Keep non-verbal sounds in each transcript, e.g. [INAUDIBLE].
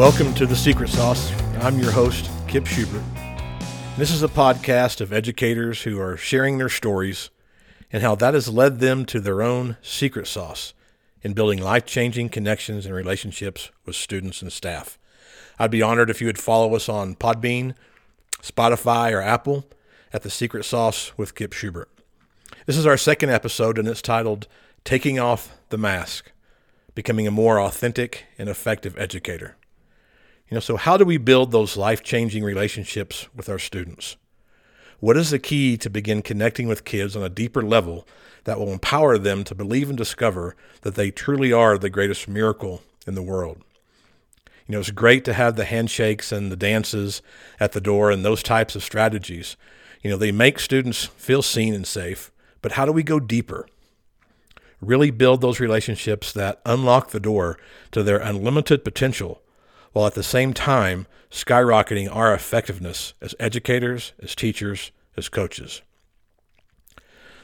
Welcome to The Secret Sauce. I'm your host, Kip Schubert. This is a podcast of educators who are sharing their stories and how that has led them to their own secret sauce in building life changing connections and relationships with students and staff. I'd be honored if you would follow us on Podbean, Spotify, or Apple at The Secret Sauce with Kip Schubert. This is our second episode, and it's titled Taking Off the Mask Becoming a More Authentic and Effective Educator. You know, so how do we build those life changing relationships with our students? What is the key to begin connecting with kids on a deeper level that will empower them to believe and discover that they truly are the greatest miracle in the world? You know, it's great to have the handshakes and the dances at the door and those types of strategies. You know, they make students feel seen and safe, but how do we go deeper? Really build those relationships that unlock the door to their unlimited potential while at the same time skyrocketing our effectiveness as educators, as teachers, as coaches.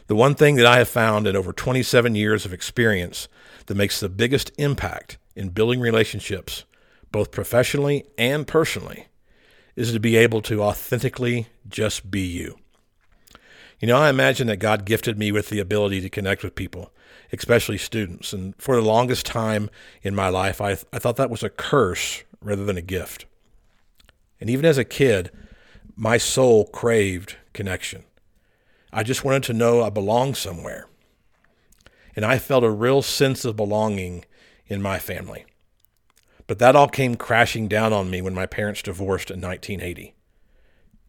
The one thing that I have found in over 27 years of experience that makes the biggest impact in building relationships, both professionally and personally, is to be able to authentically just be you. You know, I imagine that God gifted me with the ability to connect with people, especially students. And for the longest time in my life, I, I thought that was a curse rather than a gift. And even as a kid, my soul craved connection. I just wanted to know I belonged somewhere. And I felt a real sense of belonging in my family. But that all came crashing down on me when my parents divorced in 1980.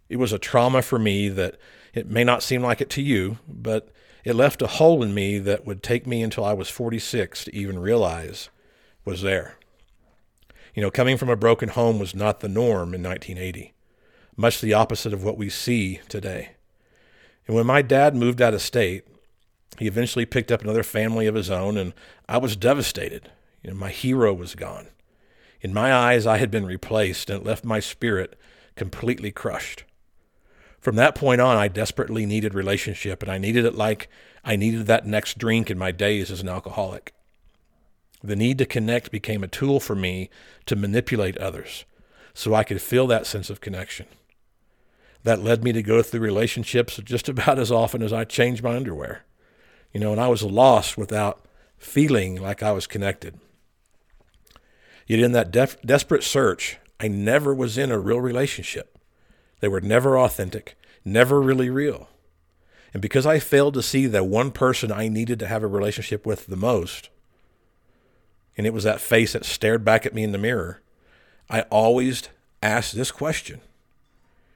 It was a trauma for me that it may not seem like it to you, but it left a hole in me that would take me until I was 46 to even realize was there. You know, coming from a broken home was not the norm in 1980, much the opposite of what we see today. And when my dad moved out of state, he eventually picked up another family of his own, and I was devastated. You know, my hero was gone. In my eyes, I had been replaced, and it left my spirit completely crushed. From that point on, I desperately needed relationship, and I needed it like I needed that next drink in my days as an alcoholic. The need to connect became a tool for me to manipulate others so I could feel that sense of connection. That led me to go through relationships just about as often as I changed my underwear. You know, and I was lost without feeling like I was connected. Yet in that def- desperate search, I never was in a real relationship. They were never authentic, never really real. And because I failed to see the one person I needed to have a relationship with the most, and it was that face that stared back at me in the mirror, I always asked this question.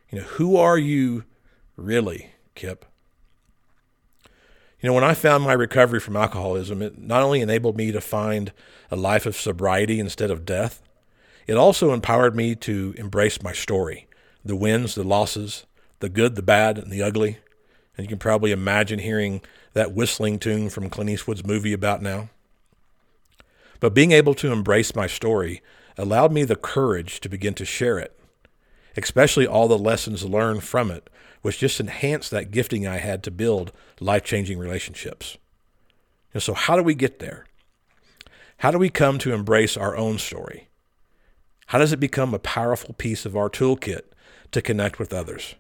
You know, who are you really, Kip? You know, when I found my recovery from alcoholism, it not only enabled me to find a life of sobriety instead of death, it also empowered me to embrace my story the wins, the losses, the good, the bad, and the ugly. And you can probably imagine hearing that whistling tune from Clint Eastwood's movie about now. But being able to embrace my story allowed me the courage to begin to share it, especially all the lessons learned from it, which just enhanced that gifting I had to build life changing relationships. And so, how do we get there? How do we come to embrace our own story? How does it become a powerful piece of our toolkit to connect with others?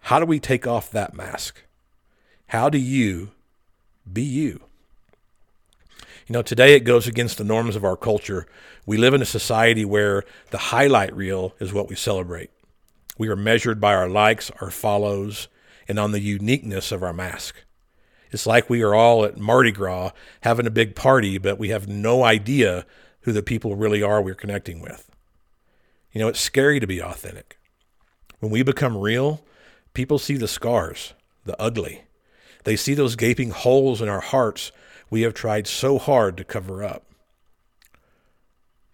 How do we take off that mask? How do you be you? You know, today it goes against the norms of our culture. We live in a society where the highlight reel is what we celebrate. We are measured by our likes, our follows, and on the uniqueness of our mask. It's like we are all at Mardi Gras having a big party, but we have no idea who the people really are we're connecting with. You know, it's scary to be authentic. When we become real, people see the scars, the ugly. They see those gaping holes in our hearts we have tried so hard to cover up.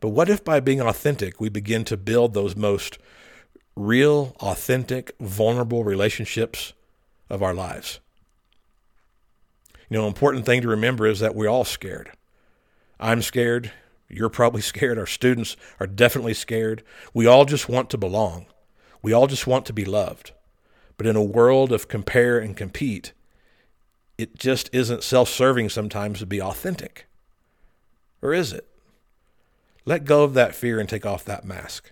But what if by being authentic, we begin to build those most real, authentic, vulnerable relationships of our lives? You know, an important thing to remember is that we're all scared. I'm scared. You're probably [LAUGHS] scared. Our students are definitely scared. We all just want to belong. We all just want to be loved. But in a world of compare and compete, it just isn't self serving sometimes to be authentic. Or is it? Let go of that fear and take off that mask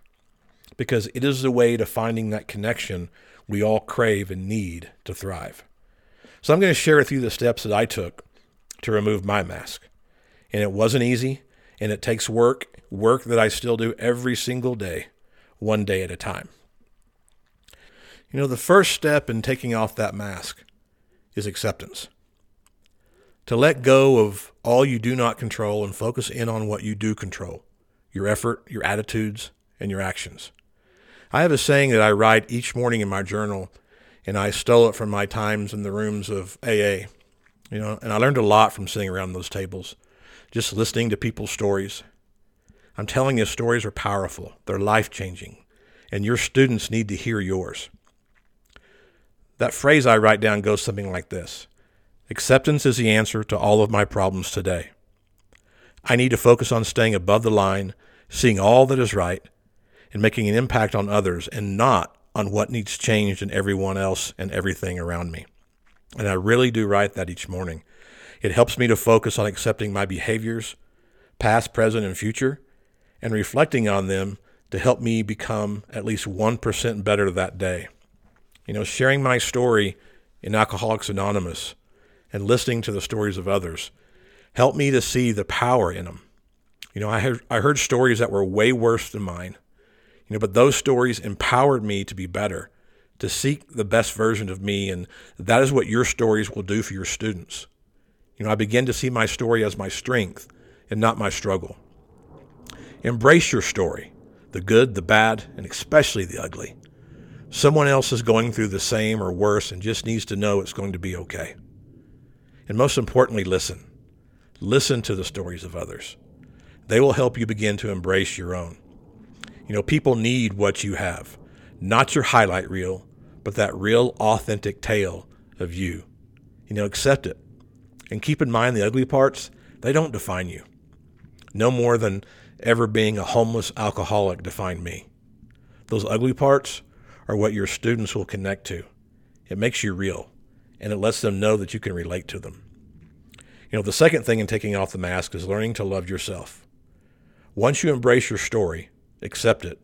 because it is the way to finding that connection we all crave and need to thrive. So I'm going to share with you the steps that I took to remove my mask. And it wasn't easy, and it takes work, work that I still do every single day, one day at a time. You know, the first step in taking off that mask is acceptance. To let go of all you do not control and focus in on what you do control your effort, your attitudes, and your actions. I have a saying that I write each morning in my journal, and I stole it from my times in the rooms of AA. You know, and I learned a lot from sitting around those tables, just listening to people's stories. I'm telling you, stories are powerful. They're life changing, and your students need to hear yours. That phrase I write down goes something like this Acceptance is the answer to all of my problems today. I need to focus on staying above the line, seeing all that is right, and making an impact on others and not on what needs changed in everyone else and everything around me. And I really do write that each morning. It helps me to focus on accepting my behaviors, past, present, and future, and reflecting on them to help me become at least 1% better that day. You know, sharing my story in Alcoholics Anonymous and listening to the stories of others helped me to see the power in them. You know, I heard, I heard stories that were way worse than mine, you know, but those stories empowered me to be better, to seek the best version of me, and that is what your stories will do for your students. You know, I begin to see my story as my strength and not my struggle. Embrace your story, the good, the bad, and especially the ugly. Someone else is going through the same or worse and just needs to know it's going to be okay. And most importantly, listen. Listen to the stories of others. They will help you begin to embrace your own. You know, people need what you have, not your highlight reel, but that real, authentic tale of you. You know, accept it. And keep in mind the ugly parts, they don't define you. No more than ever being a homeless alcoholic defined me. Those ugly parts are what your students will connect to. It makes you real and it lets them know that you can relate to them. You know, the second thing in taking off the mask is learning to love yourself. Once you embrace your story, accept it,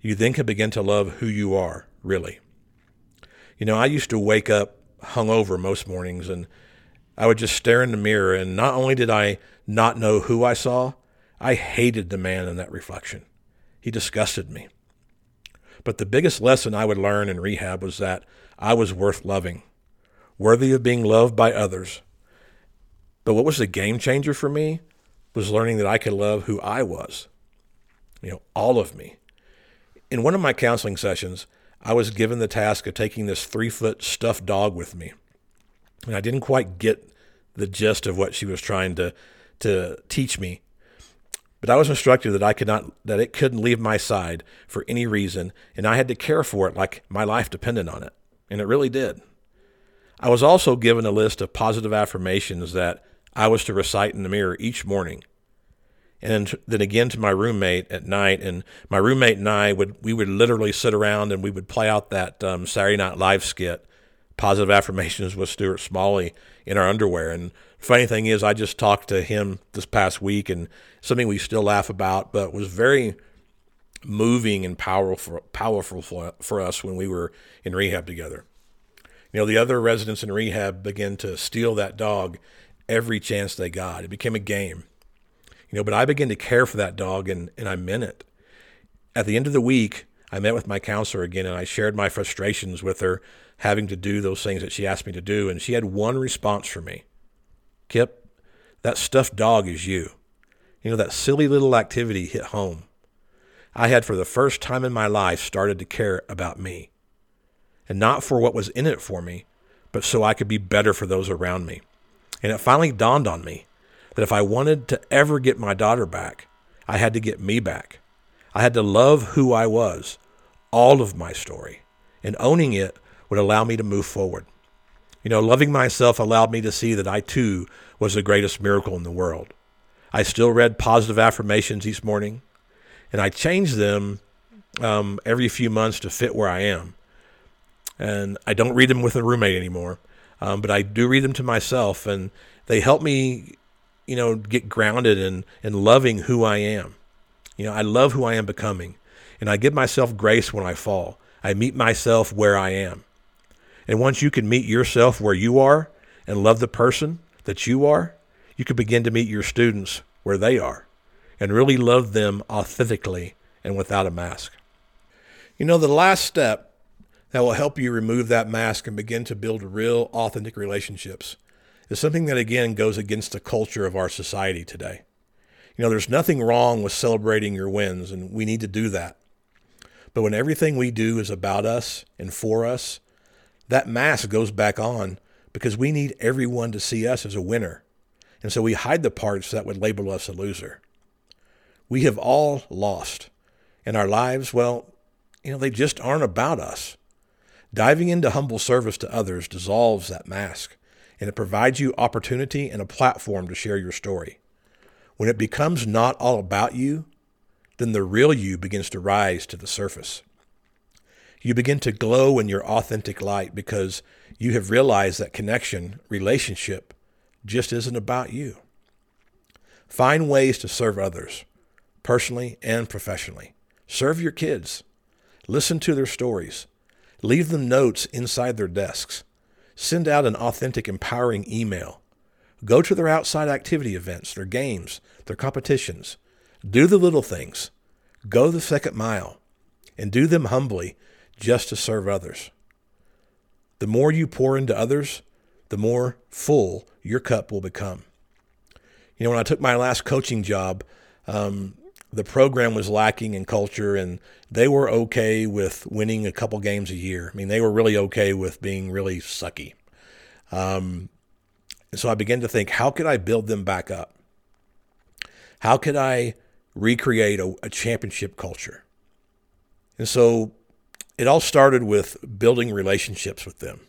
you then can begin to love who you are, really. You know, I used to wake up hungover most mornings and I would just stare in the mirror, and not only did I not know who I saw, I hated the man in that reflection. He disgusted me. But the biggest lesson I would learn in rehab was that I was worth loving worthy of being loved by others. But what was the game changer for me was learning that I could love who I was, you know, all of me. In one of my counseling sessions, I was given the task of taking this three foot stuffed dog with me. And I didn't quite get the gist of what she was trying to, to teach me. But I was instructed that I could not that it couldn't leave my side for any reason, and I had to care for it like my life depended on it. And it really did. I was also given a list of positive affirmations that I was to recite in the mirror each morning. And then again to my roommate at night, and my roommate and I would we would literally sit around and we would play out that um, Saturday Night Live skit, positive affirmations with Stuart Smalley in our underwear. And funny thing is, I just talked to him this past week, and something we still laugh about, but was very moving and powerful powerful for, for us when we were in rehab together. You know, the other residents in rehab began to steal that dog every chance they got. It became a game. You know, but I began to care for that dog and, and I meant it. At the end of the week, I met with my counselor again and I shared my frustrations with her having to do those things that she asked me to do. And she had one response for me Kip, that stuffed dog is you. You know, that silly little activity hit home. I had, for the first time in my life, started to care about me and not for what was in it for me, but so I could be better for those around me. And it finally dawned on me that if I wanted to ever get my daughter back, I had to get me back. I had to love who I was, all of my story, and owning it would allow me to move forward. You know, loving myself allowed me to see that I too was the greatest miracle in the world. I still read positive affirmations each morning, and I changed them um, every few months to fit where I am and I don't read them with a roommate anymore. Um, but I do read them to myself, and they help me, you know, get grounded in in loving who I am. You know, I love who I am becoming, and I give myself grace when I fall. I meet myself where I am. And once you can meet yourself where you are and love the person that you are, you can begin to meet your students where they are and really love them authentically and without a mask. You know, the last step that will help you remove that mask and begin to build real, authentic relationships is something that, again, goes against the culture of our society today. You know, there's nothing wrong with celebrating your wins, and we need to do that. But when everything we do is about us and for us, that mask goes back on because we need everyone to see us as a winner. And so we hide the parts that would label us a loser. We have all lost. And our lives, well, you know, they just aren't about us. Diving into humble service to others dissolves that mask, and it provides you opportunity and a platform to share your story. When it becomes not all about you, then the real you begins to rise to the surface. You begin to glow in your authentic light because you have realized that connection, relationship, just isn't about you. Find ways to serve others, personally and professionally. Serve your kids. Listen to their stories. Leave them notes inside their desks. Send out an authentic, empowering email. Go to their outside activity events, their games, their competitions. Do the little things. Go the second mile and do them humbly just to serve others. The more you pour into others, the more full your cup will become. You know, when I took my last coaching job, um, the program was lacking in culture and they were okay with winning a couple games a year. I mean, they were really okay with being really sucky. Um, so I began to think, how could I build them back up? How could I recreate a, a championship culture? And so it all started with building relationships with them,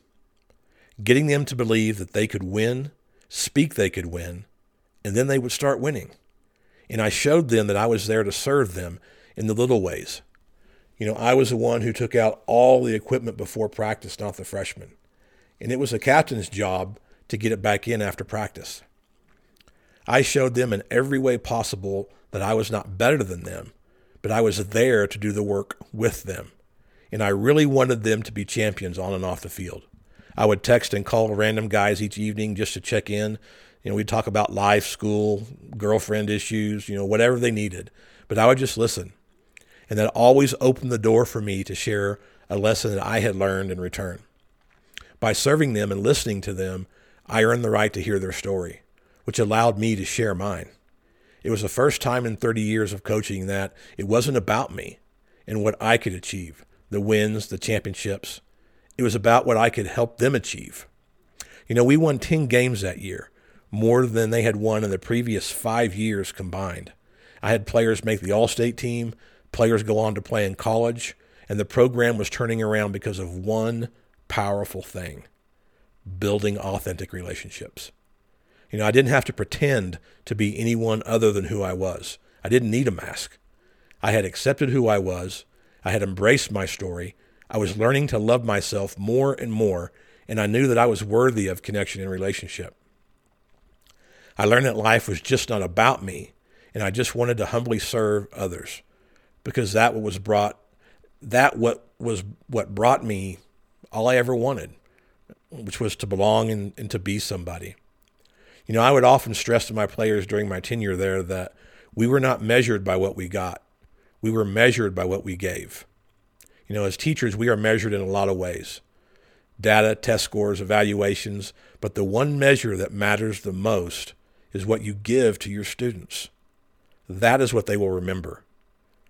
getting them to believe that they could win, speak they could win, and then they would start winning. And I showed them that I was there to serve them in the little ways. You know, I was the one who took out all the equipment before practice, not the freshmen. And it was the captain's job to get it back in after practice. I showed them in every way possible that I was not better than them, but I was there to do the work with them. And I really wanted them to be champions on and off the field. I would text and call random guys each evening just to check in. You know, we'd talk about life, school, girlfriend issues, you know, whatever they needed. But I would just listen. And that always opened the door for me to share a lesson that I had learned in return. By serving them and listening to them, I earned the right to hear their story, which allowed me to share mine. It was the first time in 30 years of coaching that it wasn't about me and what I could achieve, the wins, the championships. It was about what I could help them achieve. You know, we won 10 games that year, more than they had won in the previous five years combined. I had players make the All State team, players go on to play in college, and the program was turning around because of one powerful thing building authentic relationships. You know, I didn't have to pretend to be anyone other than who I was. I didn't need a mask. I had accepted who I was. I had embraced my story. I was learning to love myself more and more, and I knew that I was worthy of connection and relationship. I learned that life was just not about me, and I just wanted to humbly serve others because that was brought that what was what brought me all I ever wanted which was to belong and, and to be somebody. You know, I would often stress to my players during my tenure there that we were not measured by what we got. We were measured by what we gave. You know, as teachers, we are measured in a lot of ways data, test scores, evaluations, but the one measure that matters the most is what you give to your students. That is what they will remember.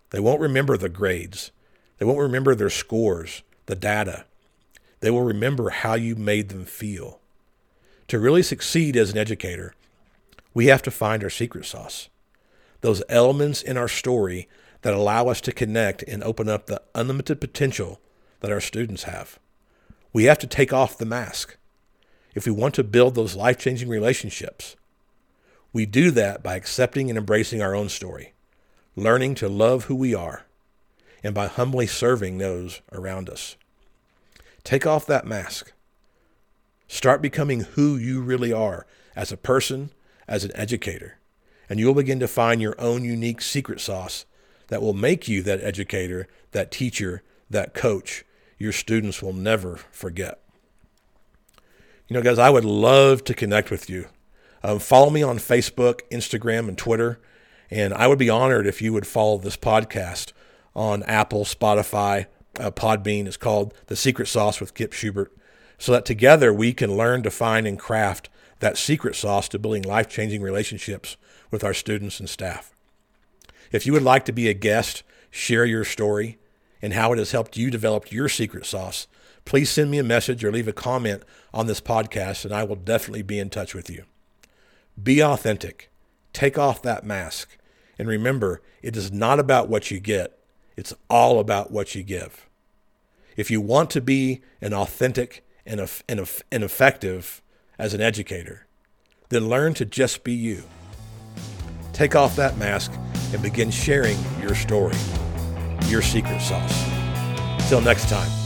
They won't remember the grades, they won't remember their scores, the data. They will remember how you made them feel. To really succeed as an educator, we have to find our secret sauce. Those elements in our story that allow us to connect and open up the unlimited potential that our students have. We have to take off the mask if we want to build those life changing relationships. We do that by accepting and embracing our own story, learning to love who we are, and by humbly serving those around us. Take off that mask. Start becoming who you really are as a person, as an educator, and you'll begin to find your own unique secret sauce that will make you that educator, that teacher, that coach your students will never forget. You know, guys, I would love to connect with you. Um, follow me on Facebook, Instagram, and Twitter. And I would be honored if you would follow this podcast on Apple, Spotify, uh, Podbean. It's called The Secret Sauce with Kip Schubert. So that together we can learn, to find and craft that secret sauce to building life changing relationships with our students and staff. If you would like to be a guest, share your story and how it has helped you develop your secret sauce, please send me a message or leave a comment on this podcast, and I will definitely be in touch with you. Be authentic. Take off that mask. And remember, it is not about what you get, it's all about what you give. If you want to be an authentic and, and, and effective as an educator, then learn to just be you. Take off that mask and begin sharing your story, your secret sauce. Till next time.